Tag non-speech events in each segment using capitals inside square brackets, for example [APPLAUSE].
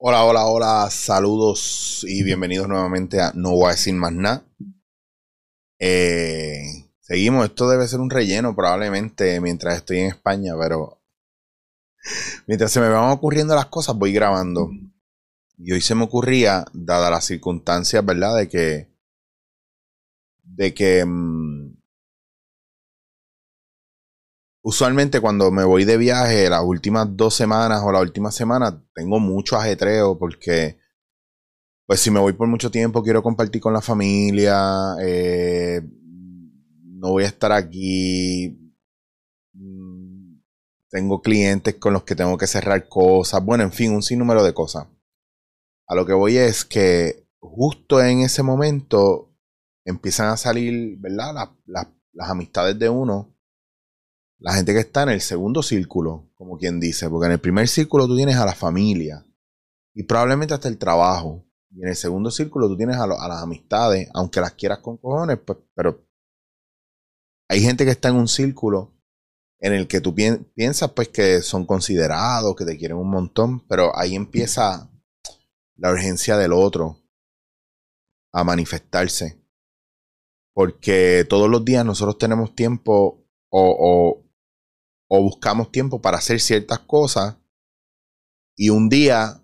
Hola, hola, hola, saludos y bienvenidos nuevamente a No voy a decir más nada. Eh, seguimos, esto debe ser un relleno probablemente mientras estoy en España, pero [LAUGHS] mientras se me van ocurriendo las cosas voy grabando. Y hoy se me ocurría, dadas las circunstancias, ¿verdad? De que, de que usualmente cuando me voy de viaje, las últimas dos semanas o la última semana, tengo mucho ajetreo porque, pues si me voy por mucho tiempo, quiero compartir con la familia, eh, no voy a estar aquí, mm, tengo clientes con los que tengo que cerrar cosas, bueno, en fin, un sinnúmero de cosas. A lo que voy es que justo en ese momento empiezan a salir, ¿verdad? las amistades de uno la gente que está en el segundo círculo, como quien dice, porque en el primer círculo tú tienes a la familia y probablemente hasta el trabajo. Y en el segundo círculo tú tienes a, las amistades, aunque las quieras con cojones, pues, pero hay gente que está en un círculo en el que tú piensas pues que son considerados, que te quieren un montón, pero ahí empieza la urgencia del otro a manifestarse. Porque todos los días nosotros tenemos tiempo o, o buscamos tiempo para hacer ciertas cosas y un día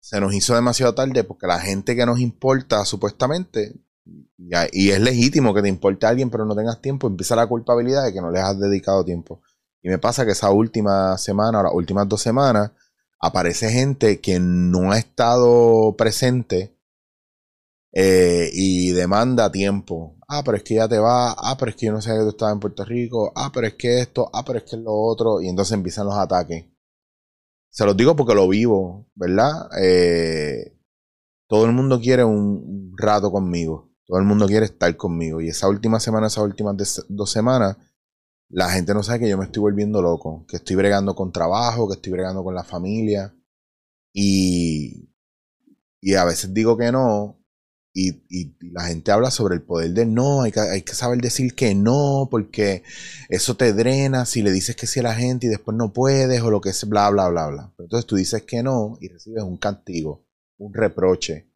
se nos hizo demasiado tarde porque la gente que nos importa supuestamente, y es legítimo que te importe a alguien pero no tengas tiempo, empieza la culpabilidad de que no les has dedicado tiempo. Y me pasa que esa última semana o las últimas dos semanas aparece gente que no ha estado presente eh, y demanda tiempo. Ah, pero es que ya te va. Ah, pero es que yo no sé que tú estabas en Puerto Rico. Ah, pero es que esto. Ah, pero es que lo otro. Y entonces empiezan los ataques. Se los digo porque lo vivo, ¿verdad? Eh, todo el mundo quiere un rato conmigo. Todo el mundo quiere estar conmigo. Y esa última semana, esas últimas dos semanas, la gente no sabe que yo me estoy volviendo loco. Que estoy bregando con trabajo, que estoy bregando con la familia. Y, y a veces digo que no, y, la gente habla sobre el poder del no, hay que, hay que saber decir que no, porque eso te drena si le dices que sí a la gente y después no puedes o lo que es, bla, bla, bla, bla. Entonces tú dices que no y recibes un castigo, un reproche.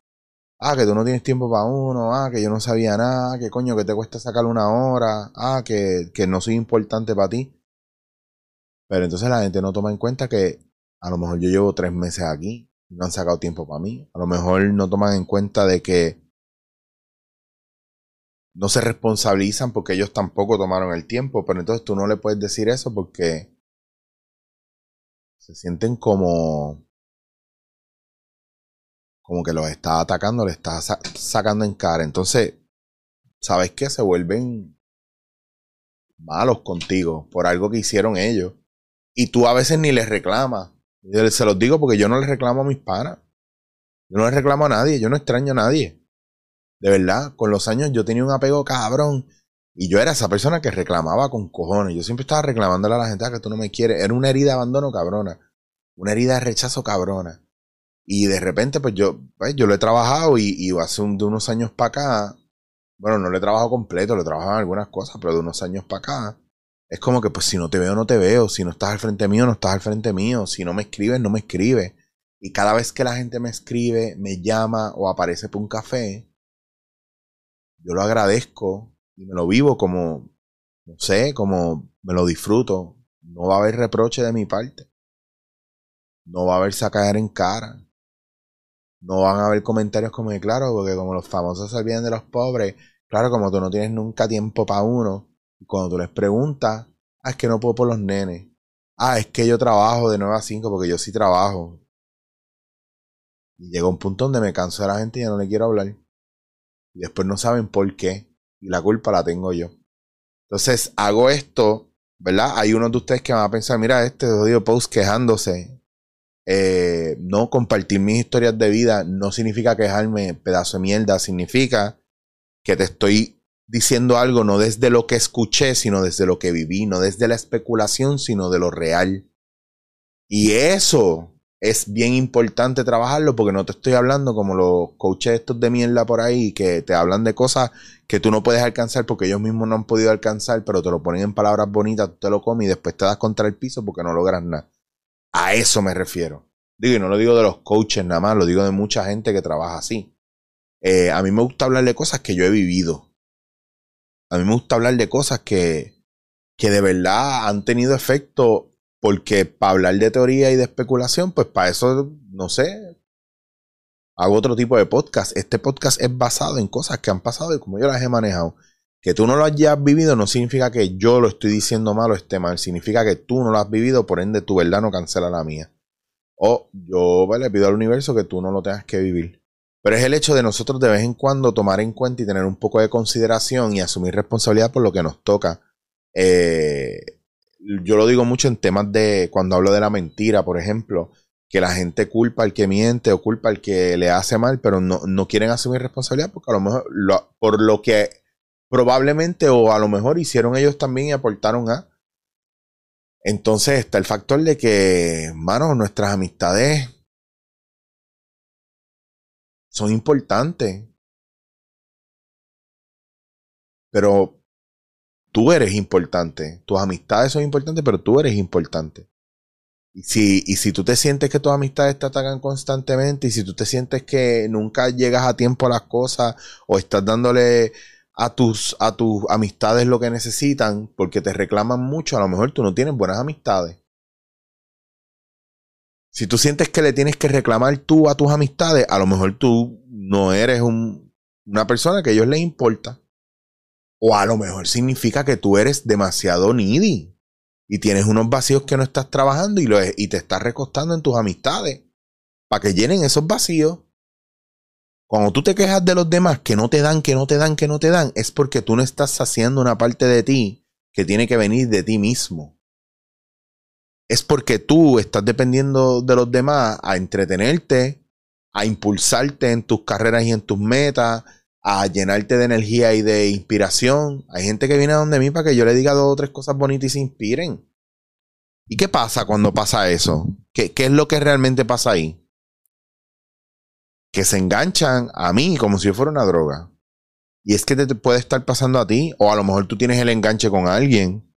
Ah, que tú no tienes tiempo para uno, ah, que yo no sabía nada, que coño, que te cuesta sacar una hora, ah, que, que no soy importante para ti. Pero entonces la gente no toma en cuenta que a lo mejor yo llevo tres meses aquí, no han sacado tiempo para mí. A lo mejor no toman en cuenta de que no se responsabilizan porque ellos tampoco tomaron el tiempo, pero entonces tú no le puedes decir eso porque se sienten como como que los está atacando, le está sacando en cara. Entonces, ¿sabes qué? Se vuelven malos contigo por algo que hicieron ellos. Y tú a veces ni les reclamas. se los digo porque yo no les reclamo a mis panas. Yo no les reclamo a nadie, yo no extraño a nadie. De verdad, con los años yo tenía un apego cabrón. Y yo era esa persona que reclamaba con cojones. Yo siempre estaba reclamándole a la gente ah, que tú no me quieres. Era una herida de abandono cabrona. Una herida de rechazo cabrona. Y de repente, pues yo, pues, yo lo he trabajado y, hace de unos años para acá. Bueno, no lo he trabajado completo, lo he trabajado en algunas cosas, pero de unos años para acá. Es como que, pues si no te veo, no te veo. Si no estás al frente mío, no estás al frente mío. Si no me escribes, no me escribes. Y cada vez que la gente me escribe, me llama o aparece por un café, yo lo agradezco y me lo vivo como, no sé, como me lo disfruto. No va a haber reproche de mi parte. No va a haber sacar en cara. No van a haber comentarios como de claro, porque como los famosos se olvidan de los pobres, claro, como tú no tienes nunca tiempo para uno, y cuando tú les preguntas, ah, es que no puedo por los nenes. Ah, es que yo trabajo de 9 a 5 porque yo sí trabajo. Y llega un punto donde me canso de la gente y ya no le quiero hablar y después no saben por qué y la culpa la tengo yo. Entonces hago esto, ¿verdad? Hay uno de ustedes que van a pensar, mira, este odio post quejándose. Eh, no compartir mis historias de vida no significa quejarme pedazo de mierda, significa que te estoy diciendo algo no desde lo que escuché, sino desde lo que viví, no desde la especulación, sino de lo real. Y eso es bien importante trabajarlo porque no te estoy hablando como los coaches estos de mierda por ahí que te hablan de cosas que tú no puedes alcanzar porque ellos mismos no han podido alcanzar, pero te lo ponen en palabras bonitas, tú te lo comes y después te das contra el piso porque no logras nada. A eso me refiero. Digo, y no lo digo de los coaches nada más, lo digo de mucha gente que trabaja así. Eh, a mí me gusta hablar de cosas que yo he vivido. A mí me gusta hablar de cosas que, que de verdad han tenido efecto, porque para hablar de teoría y de especulación, pues para eso, no sé, hago otro tipo de podcast. Este podcast es basado en cosas que han pasado y como yo las he manejado. Que tú no lo hayas vivido no significa que yo lo estoy diciendo mal o esté mal. Significa que tú no lo has vivido, por ende tu verdad no cancela la mía. O yo le pido al universo que tú no lo tengas que vivir. Pero es el hecho de nosotros de vez en cuando tomar en cuenta y tener un poco de consideración y asumir responsabilidad por lo que nos toca. Eh, yo lo digo mucho en temas de cuando hablo de la mentira, por ejemplo, que la gente culpa al que miente o culpa al que le hace mal, pero no, no quieren asumir responsabilidad porque a lo mejor por lo que probablemente o a lo mejor hicieron ellos también y aportaron a. Entonces está el factor de que, mano, nuestras amistades son importantes. Pero tú eres importante. Tus amistades son importantes, pero tú eres importante. Y si, y si tú te sientes que tus amistades te atacan constantemente y si tú te sientes que nunca llegas a tiempo a las cosas o estás dándole a tus, a tus amistades lo que necesitan porque te reclaman mucho, a lo mejor tú no tienes buenas amistades. Si tú sientes que le tienes que reclamar tú a tus amistades, a lo mejor tú no eres una persona que a ellos les importa. O a lo mejor significa que tú eres demasiado needy y tienes unos vacíos que no estás trabajando y, lo, y te estás recostando en tus amistades para que llenen esos vacíos. Cuando tú te quejas de los demás que no te dan, que no te dan, que no te dan, es porque tú no estás haciendo una parte de ti que tiene que venir de ti mismo. Es porque tú estás dependiendo de los demás a entretenerte, a impulsarte en tus carreras y en tus metas, a llenarte de energía y de inspiración. Hay gente que viene a donde mí para que yo le diga dos o tres cosas bonitas y se inspiren. ¿Y qué pasa cuando pasa eso? ¿Qué, qué es lo que realmente pasa ahí? que se enganchan a mí como si yo fuera una droga. Y es que te puede estar pasando a ti, o a lo mejor tú tienes el enganche con alguien.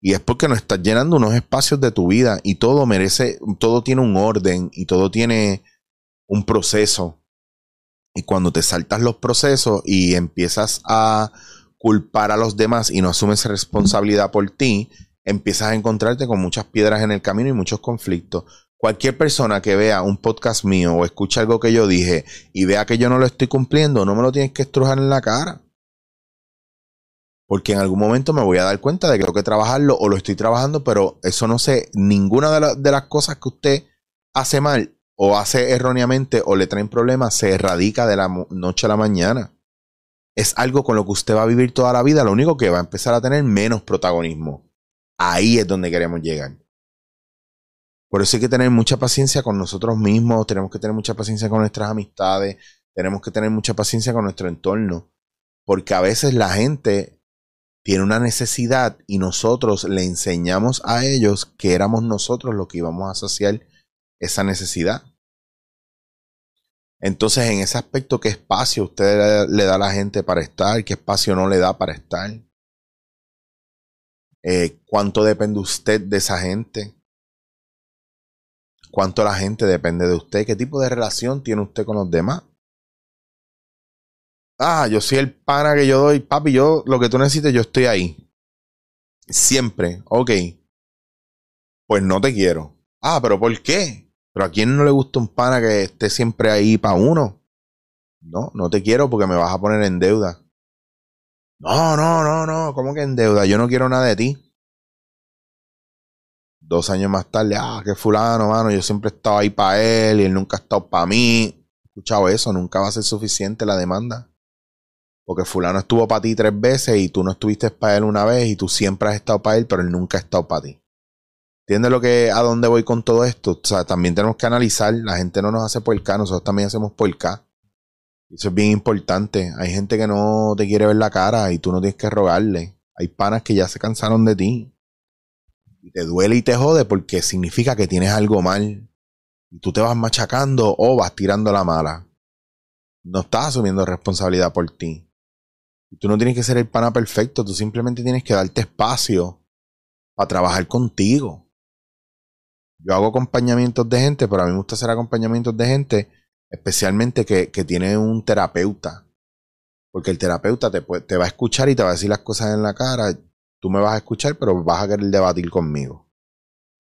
Y es porque no estás llenando unos espacios de tu vida y todo merece, todo tiene un orden y todo tiene un proceso. Y cuando te saltas los procesos y empiezas a culpar a los demás y no asumes responsabilidad por ti, empiezas a encontrarte con muchas piedras en el camino y muchos conflictos. Cualquier persona que vea un podcast mío o escuche algo que yo dije y vea que yo no lo estoy cumpliendo, no me lo tienes que estrujar en la cara. Porque en algún momento me voy a dar cuenta de que tengo que trabajarlo o lo estoy trabajando, pero eso no sé, ninguna de, de las cosas que usted hace mal o hace erróneamente o le traen problemas se erradica de la noche a la mañana. Es algo con lo que usted va a vivir toda la vida, lo único que va a empezar a tener menos protagonismo. Ahí es donde queremos llegar. Por eso hay que tener mucha paciencia con nosotros mismos, tenemos que tener mucha paciencia con nuestras amistades, tenemos que tener mucha paciencia con nuestro entorno, porque a veces la gente tiene una necesidad y nosotros le enseñamos a ellos que éramos nosotros los que íbamos a saciar esa necesidad. Entonces, en ese aspecto, ¿qué espacio usted le da a la gente para estar? ¿Qué espacio no le da para estar? Eh, ¿Cuánto depende usted de esa gente? cuánto la gente depende de usted, qué tipo de relación tiene usted con los demás. Ah, yo soy el pana que yo doy, papi, yo lo que tú necesites, yo estoy ahí. Siempre, ok. Pues no te quiero. Ah, pero ¿por qué? Pero a quién no le gusta un pana que esté siempre ahí para uno. No, no te quiero porque me vas a poner en deuda. No, no, no, no, ¿cómo que en deuda? Yo no quiero nada de ti dos años más tarde, ah, que fulano, mano, yo siempre he estado ahí para él y él nunca ha estado para mí. He escuchado eso, nunca va a ser suficiente la demanda. Porque fulano estuvo para ti tres veces y tú no estuviste para él una vez y tú siempre has estado para él, pero él nunca ha estado para ti. ¿Entiendes lo que, a dónde voy con todo esto? O sea, también tenemos que analizar, la gente no nos hace por K, nosotros también hacemos por K. Eso es bien importante. Hay gente que no te quiere ver la cara y tú no tienes que rogarle. Hay panas que ya se cansaron de ti y te duele y te jode porque significa que tienes algo mal. Y tú te vas machacando o vas tirando la mala. No estás asumiendo responsabilidad por ti. Y tú no tienes que ser el pana perfecto, tú simplemente tienes que darte espacio para trabajar contigo. Yo hago acompañamientos de gente, pero a mí me gusta hacer acompañamientos de gente, especialmente que, que tiene un terapeuta. Porque el terapeuta te, te va a escuchar y te va a decir las cosas en la cara. Tú me vas a escuchar, pero vas a querer debatir conmigo.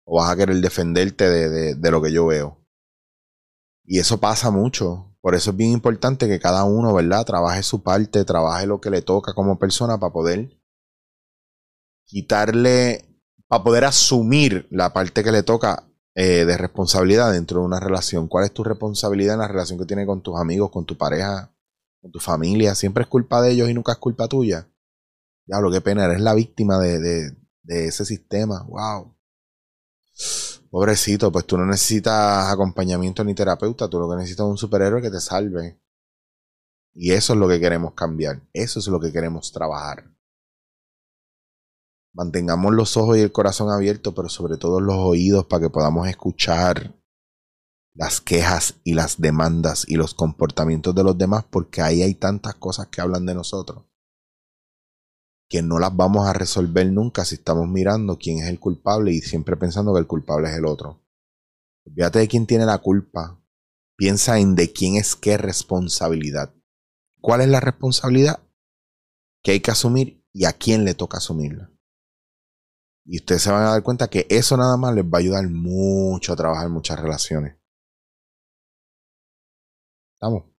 O vas a querer defenderte de, de, de lo que yo veo. Y eso pasa mucho. Por eso es bien importante que cada uno, ¿verdad? Trabaje su parte, trabaje lo que le toca como persona para poder quitarle, para poder asumir la parte que le toca eh, de responsabilidad dentro de una relación. ¿Cuál es tu responsabilidad en la relación que tienes con tus amigos, con tu pareja, con tu familia? Siempre es culpa de ellos y nunca es culpa tuya. Ya, lo que pena, eres la víctima de, de ese sistema. Wow. Pobrecito, pues tú no necesitas acompañamiento ni terapeuta, tú lo que necesitas es un superhéroe que te salve. Y eso es lo que queremos cambiar, eso es lo que queremos trabajar. Mantengamos los ojos y el corazón abiertos, pero sobre todo los oídos para que podamos escuchar las quejas y las demandas y los comportamientos de los demás, porque ahí hay tantas cosas que hablan de nosotros que no las vamos a resolver nunca si estamos mirando quién es el culpable y siempre pensando que el culpable es el otro. Olvídate de quién tiene la culpa. Piensa en de quién es qué responsabilidad. ¿Cuál es la responsabilidad que hay que asumir y a quién le toca asumirla? Y ustedes se van a dar cuenta que eso nada más les va a ayudar mucho a trabajar muchas relaciones. ¿Estamos?